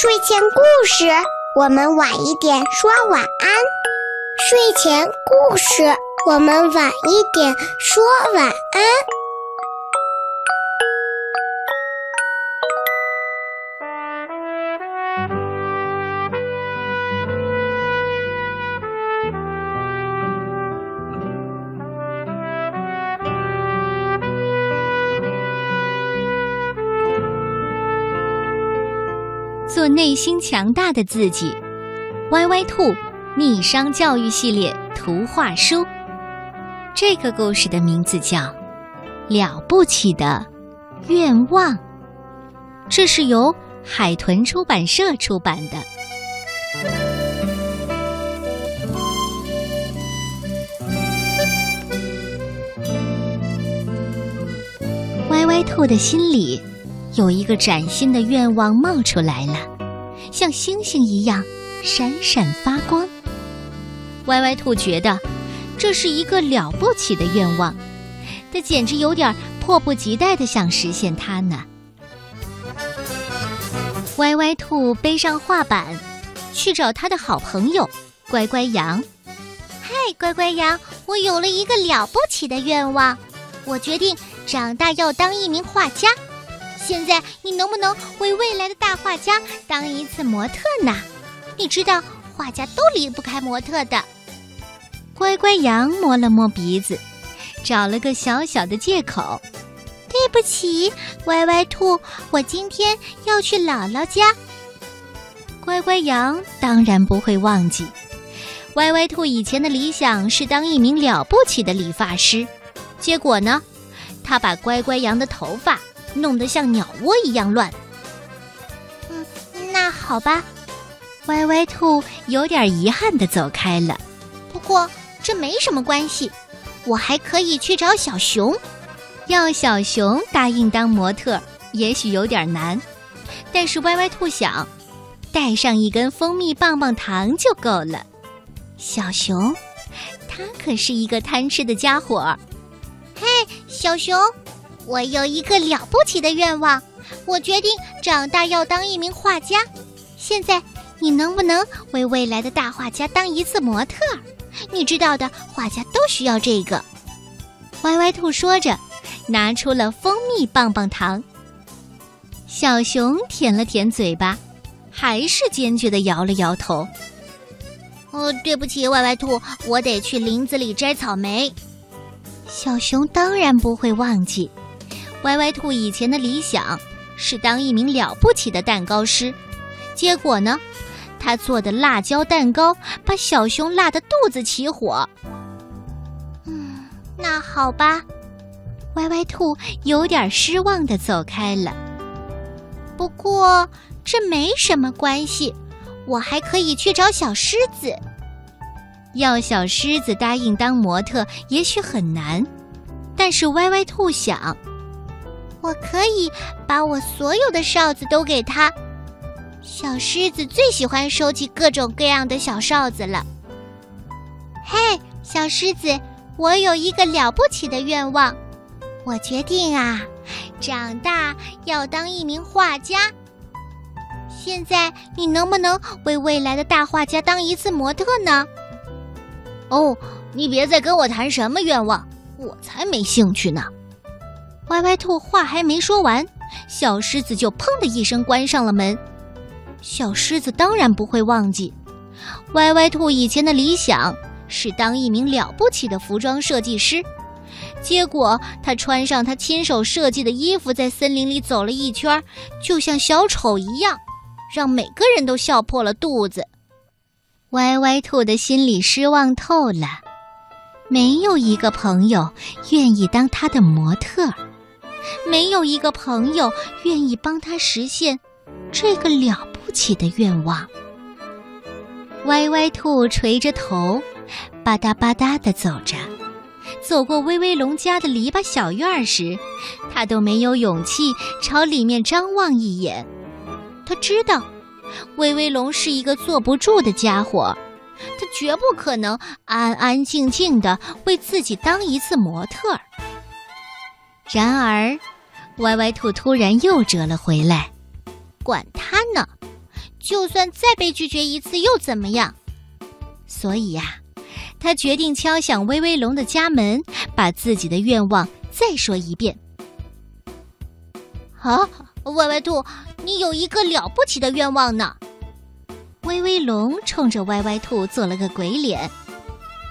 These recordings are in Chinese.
睡前故事，我们晚一点说晚安。睡前故事，我们晚一点说晚安。做内心强大的自己，歪歪兔逆商教育系列图画书。这个故事的名字叫《了不起的愿望》，这是由海豚出版社出版的。歪歪兔的心里。有一个崭新的愿望冒出来了，像星星一样闪闪发光。歪歪兔觉得这是一个了不起的愿望，他简直有点迫不及待的想实现它呢。歪歪兔背上画板，去找他的好朋友乖乖羊。嗨，乖乖羊，我有了一个了不起的愿望，我决定长大要当一名画家。现在你能不能为未来的大画家当一次模特呢？你知道画家都离不开模特的。乖乖羊摸了摸鼻子，找了个小小的借口：“对不起，歪歪兔，我今天要去姥姥家。”乖乖羊当然不会忘记，歪歪兔以前的理想是当一名了不起的理发师。结果呢，他把乖乖羊的头发。弄得像鸟窝一样乱。嗯，那好吧。歪歪兔有点遗憾的走开了。不过这没什么关系，我还可以去找小熊。要小熊答应当模特，也许有点难。但是歪歪兔想，带上一根蜂蜜棒棒糖就够了。小熊，他可是一个贪吃的家伙。嘿，小熊。我有一个了不起的愿望，我决定长大要当一名画家。现在你能不能为未来的大画家当一次模特？你知道的，画家都需要这个。歪歪兔说着，拿出了蜂蜜棒棒糖。小熊舔了舔嘴巴，还是坚决的摇了摇头。哦，对不起，歪歪兔，我得去林子里摘草莓。小熊当然不会忘记。歪歪兔以前的理想是当一名了不起的蛋糕师，结果呢，他做的辣椒蛋糕把小熊辣得肚子起火。嗯，那好吧，歪歪兔有点失望的走开了。不过这没什么关系，我还可以去找小狮子。要小狮子答应当模特也许很难，但是歪歪兔想。我可以把我所有的哨子都给他。小狮子最喜欢收集各种各样的小哨子了。嘿，小狮子，我有一个了不起的愿望，我决定啊，长大要当一名画家。现在你能不能为未来的大画家当一次模特呢？哦，你别再跟我谈什么愿望，我才没兴趣呢。歪歪兔话还没说完，小狮子就砰的一声关上了门。小狮子当然不会忘记，歪歪兔以前的理想是当一名了不起的服装设计师。结果他穿上他亲手设计的衣服，在森林里走了一圈，就像小丑一样，让每个人都笑破了肚子。歪歪兔的心里失望透了，没有一个朋友愿意当他的模特。没有一个朋友愿意帮他实现这个了不起的愿望。歪歪兔垂着头，吧嗒吧嗒地走着，走过威威龙家的篱笆小院时，他都没有勇气朝里面张望一眼。他知道，威威龙是一个坐不住的家伙，他绝不可能安安静静地为自己当一次模特儿。然而，歪歪兔突然又折了回来。管他呢，就算再被拒绝一次又怎么样？所以呀，他决定敲响威威龙的家门，把自己的愿望再说一遍。啊，歪歪兔，你有一个了不起的愿望呢！威威龙冲着歪歪兔做了个鬼脸。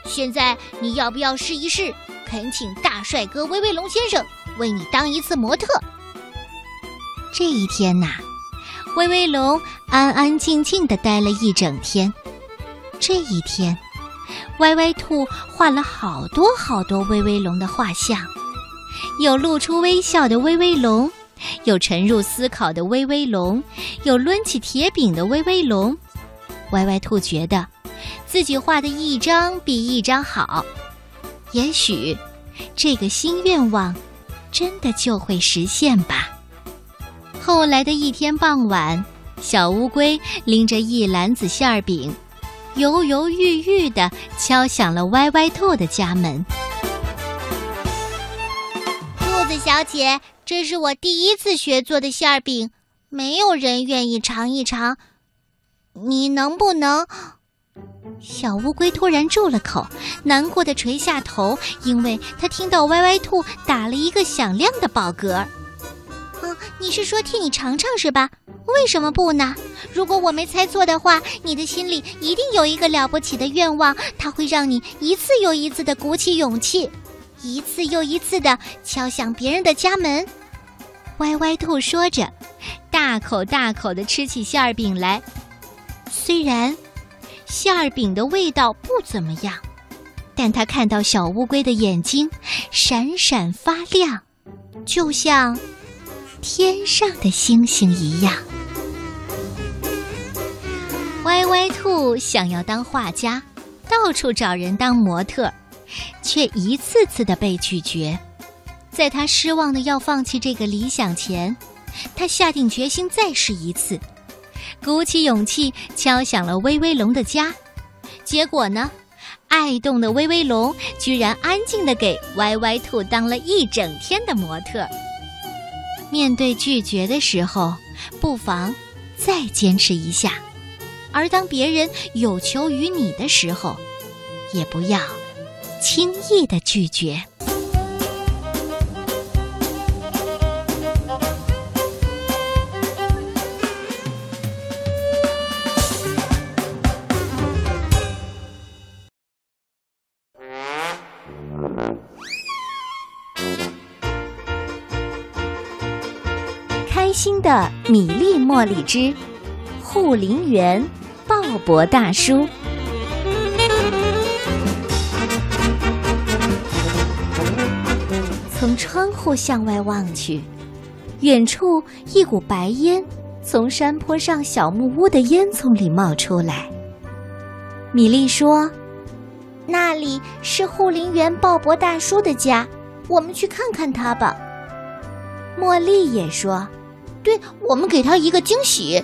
现在你要不要试一试？恳请大帅哥威威龙先生为你当一次模特。这一天呐，威威龙安安静静的待了一整天。这一天，歪歪兔画了好多好多威威龙的画像，有露出微笑的威威龙，有沉入思考的威威龙，有抡起铁饼的威威龙。歪歪兔觉得自己画的一张比一张好。也许，这个新愿望真的就会实现吧。后来的一天傍晚，小乌龟拎着一篮子馅饼，犹犹豫豫地敲响了歪歪兔的家门。兔子小姐，这是我第一次学做的馅饼，没有人愿意尝一尝，你能不能？小乌龟突然住了口，难过的垂下头，因为他听到歪歪兔打了一个响亮的饱嗝。嗯，你是说替你尝尝是吧？为什么不呢？如果我没猜错的话，你的心里一定有一个了不起的愿望，它会让你一次又一次的鼓起勇气，一次又一次的敲响别人的家门。歪歪兔说着，大口大口的吃起馅儿饼来，虽然。馅儿饼的味道不怎么样，但他看到小乌龟的眼睛闪闪发亮，就像天上的星星一样。歪歪兔想要当画家，到处找人当模特，却一次次的被拒绝。在他失望的要放弃这个理想前，他下定决心再试一次。鼓起勇气敲响了威威龙的家，结果呢，爱动的威威龙居然安静的给歪歪兔当了一整天的模特。面对拒绝的时候，不妨再坚持一下；而当别人有求于你的时候，也不要轻易的拒绝。的米粒茉莉之，护林员鲍勃大叔。从窗户向外望去，远处一股白烟从山坡上小木屋的烟囱里冒出来。米莉说：“那里是护林员鲍勃大叔的家，我们去看看他吧。”茉莉也说。对我们给他一个惊喜。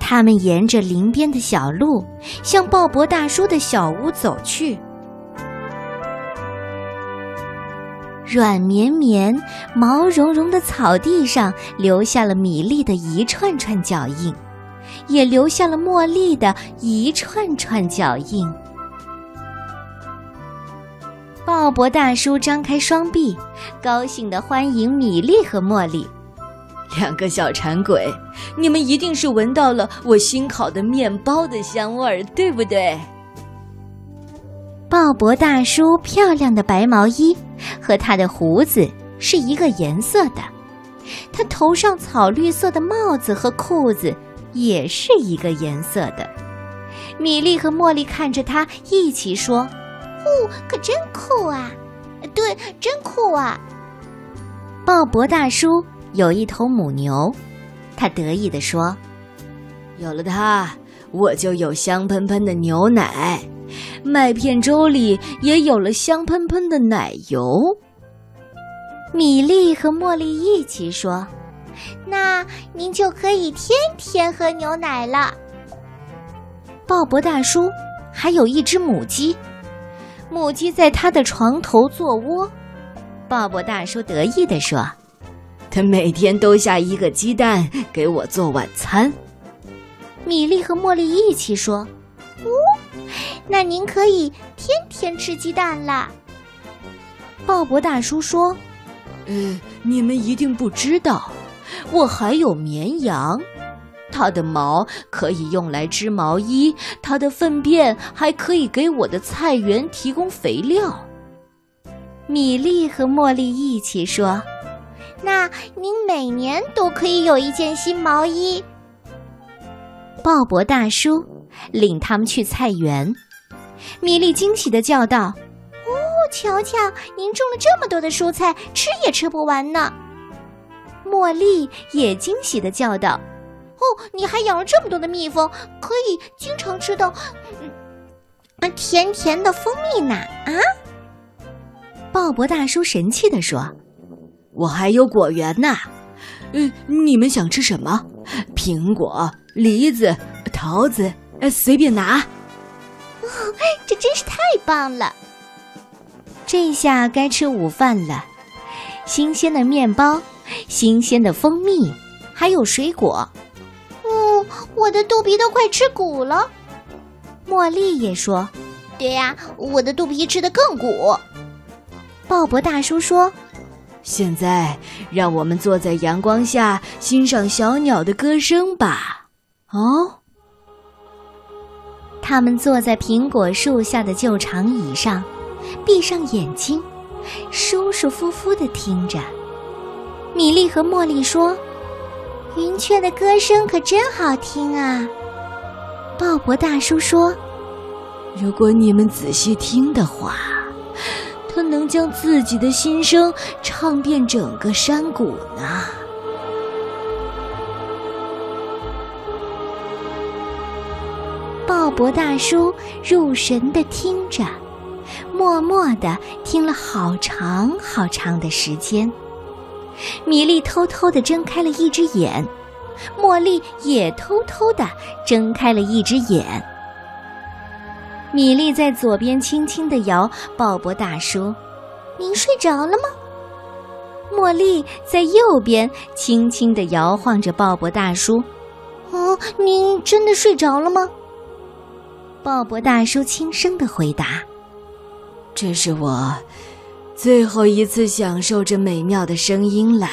他们沿着林边的小路向鲍勃大叔的小屋走去。软绵绵、毛茸茸的草地上留下了米粒的一串串脚印，也留下了茉莉的一串串脚印。鲍勃大叔张开双臂，高兴的欢迎米粒和茉莉。两个小馋鬼，你们一定是闻到了我新烤的面包的香味儿，对不对？鲍勃大叔漂亮的白毛衣和他的胡子是一个颜色的，他头上草绿色的帽子和裤子也是一个颜色的。米莉和茉莉看着他，一起说：“哦，可真酷啊！对，真酷啊！”鲍勃大叔。有一头母牛，他得意地说：“有了它，我就有香喷喷的牛奶；麦片粥里也有了香喷喷的奶油。”米粒和茉莉一起说：“那您就可以天天喝牛奶了。”鲍勃大叔还有一只母鸡，母鸡在他的床头做窝。鲍勃大叔得意地说。他每天都下一个鸡蛋给我做晚餐，米莉和茉莉一起说：“哦，那您可以天天吃鸡蛋啦。”鲍勃大叔说：“呃，你们一定不知道，我还有绵羊，它的毛可以用来织毛衣，它的粪便还可以给我的菜园提供肥料。”米莉和茉莉一起说：“那您每年都可以有一件新毛衣。”鲍勃大叔领他们去菜园，米莉惊喜的叫道：“哦，瞧瞧，您种了这么多的蔬菜，吃也吃不完呢！”茉莉也惊喜的叫道：“哦，你还养了这么多的蜜蜂，可以经常吃到，嗯，甜甜的蜂蜜呢！”啊！鲍勃大叔神气的说：“我还有果园呢，嗯，你们想吃什么？苹果、梨子、桃子，随便拿。”哦，这真是太棒了！这下该吃午饭了，新鲜的面包，新鲜的蜂蜜，还有水果。哦，我的肚皮都快吃鼓了。茉莉也说：“对呀，我的肚皮吃的更鼓。”鲍勃大叔说：“现在让我们坐在阳光下欣赏小鸟的歌声吧。”哦，他们坐在苹果树下的旧长椅上，闭上眼睛，舒舒服服的听着。米莉和茉莉说：“云雀的歌声可真好听啊。”鲍勃大叔说：“如果你们仔细听的话。”将自己的心声唱遍整个山谷呢。鲍勃大叔入神的听着，默默的听了好长好长的时间。米莉偷偷的睁开了一只眼，茉莉也偷偷的睁开了一只眼。米莉在左边轻轻的摇，鲍勃大叔，您睡着了吗？茉莉在右边轻轻地摇晃着鲍勃大叔，哦，您真的睡着了吗？鲍勃大叔轻声的回答：“这是我最后一次享受这美妙的声音了。”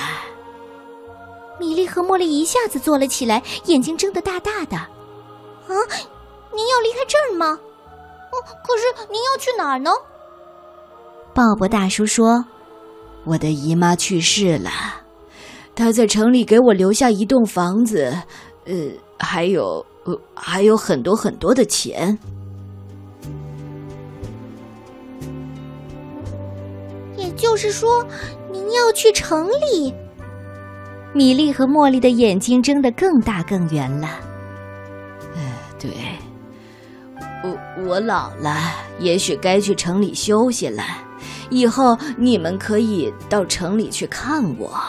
米莉和茉莉一下子坐了起来，眼睛睁得大大的。啊，您要离开这儿吗？可是您要去哪儿呢？鲍勃大叔说：“我的姨妈去世了，她在城里给我留下一栋房子，呃，还有呃，还有很多很多的钱。”也就是说，您要去城里？米莉和茉莉的眼睛睁得更大更圆了。呃，对。我老了，也许该去城里休息了。以后你们可以到城里去看我。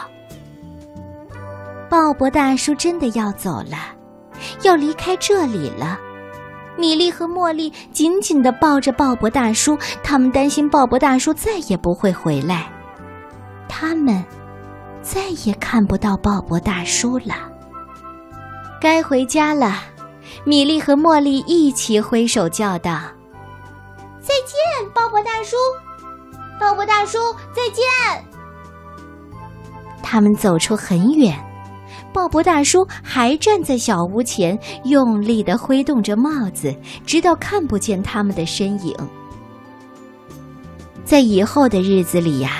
鲍勃大叔真的要走了，要离开这里了。米莉和茉莉紧紧的抱着鲍勃大叔，他们担心鲍勃大叔再也不会回来，他们再也看不到鲍勃大叔了。该回家了。米莉和茉莉一起挥手叫道：“再见，鲍勃大叔！鲍勃大叔，再见！”他们走出很远，鲍勃大叔还站在小屋前，用力的挥动着帽子，直到看不见他们的身影。在以后的日子里呀。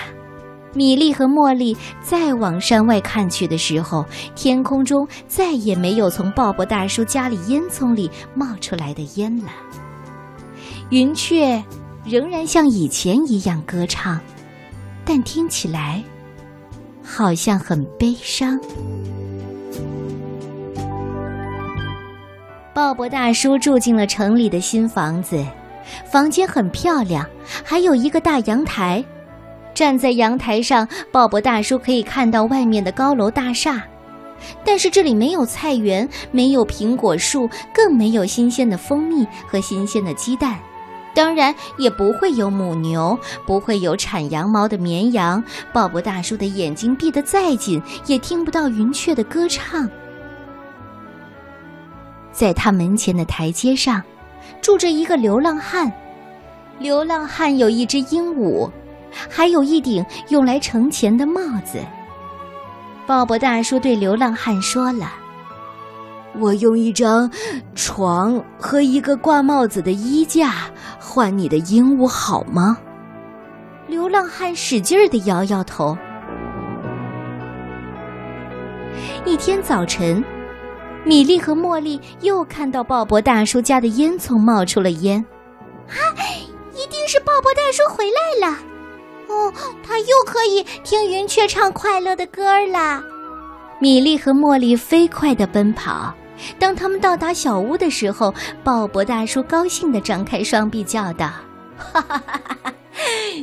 米莉和茉莉再往山外看去的时候，天空中再也没有从鲍勃大叔家里烟囱里冒出来的烟了。云雀仍然像以前一样歌唱，但听起来好像很悲伤。鲍勃大叔住进了城里的新房子，房间很漂亮，还有一个大阳台。站在阳台上，鲍勃大叔可以看到外面的高楼大厦，但是这里没有菜园，没有苹果树，更没有新鲜的蜂蜜和新鲜的鸡蛋，当然也不会有母牛，不会有产羊毛的绵羊。鲍勃大叔的眼睛闭得再紧，也听不到云雀的歌唱。在他门前的台阶上，住着一个流浪汉。流浪汉有一只鹦鹉，还有一顶用来盛钱的帽子。鲍勃大叔对流浪汉说了：“我用一张床和一个挂帽子的衣架换你的鹦鹉，好吗？”流浪汉使劲儿的摇摇头。一天早晨，米莉和茉莉又看到鲍勃大叔家的烟囱冒出了烟。啊，一定是鲍勃大叔回来了！哦，他又可以听云雀唱快乐的歌了。米莉和茉莉飞快地奔跑。当他们到达小屋的时候，鲍勃大叔高兴地张开双臂叫道：“哈 哈哈哈！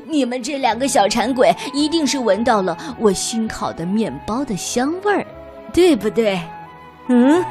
你们这两个小馋鬼，一定是闻到了我新烤的面包的香味儿。”对不对？嗯。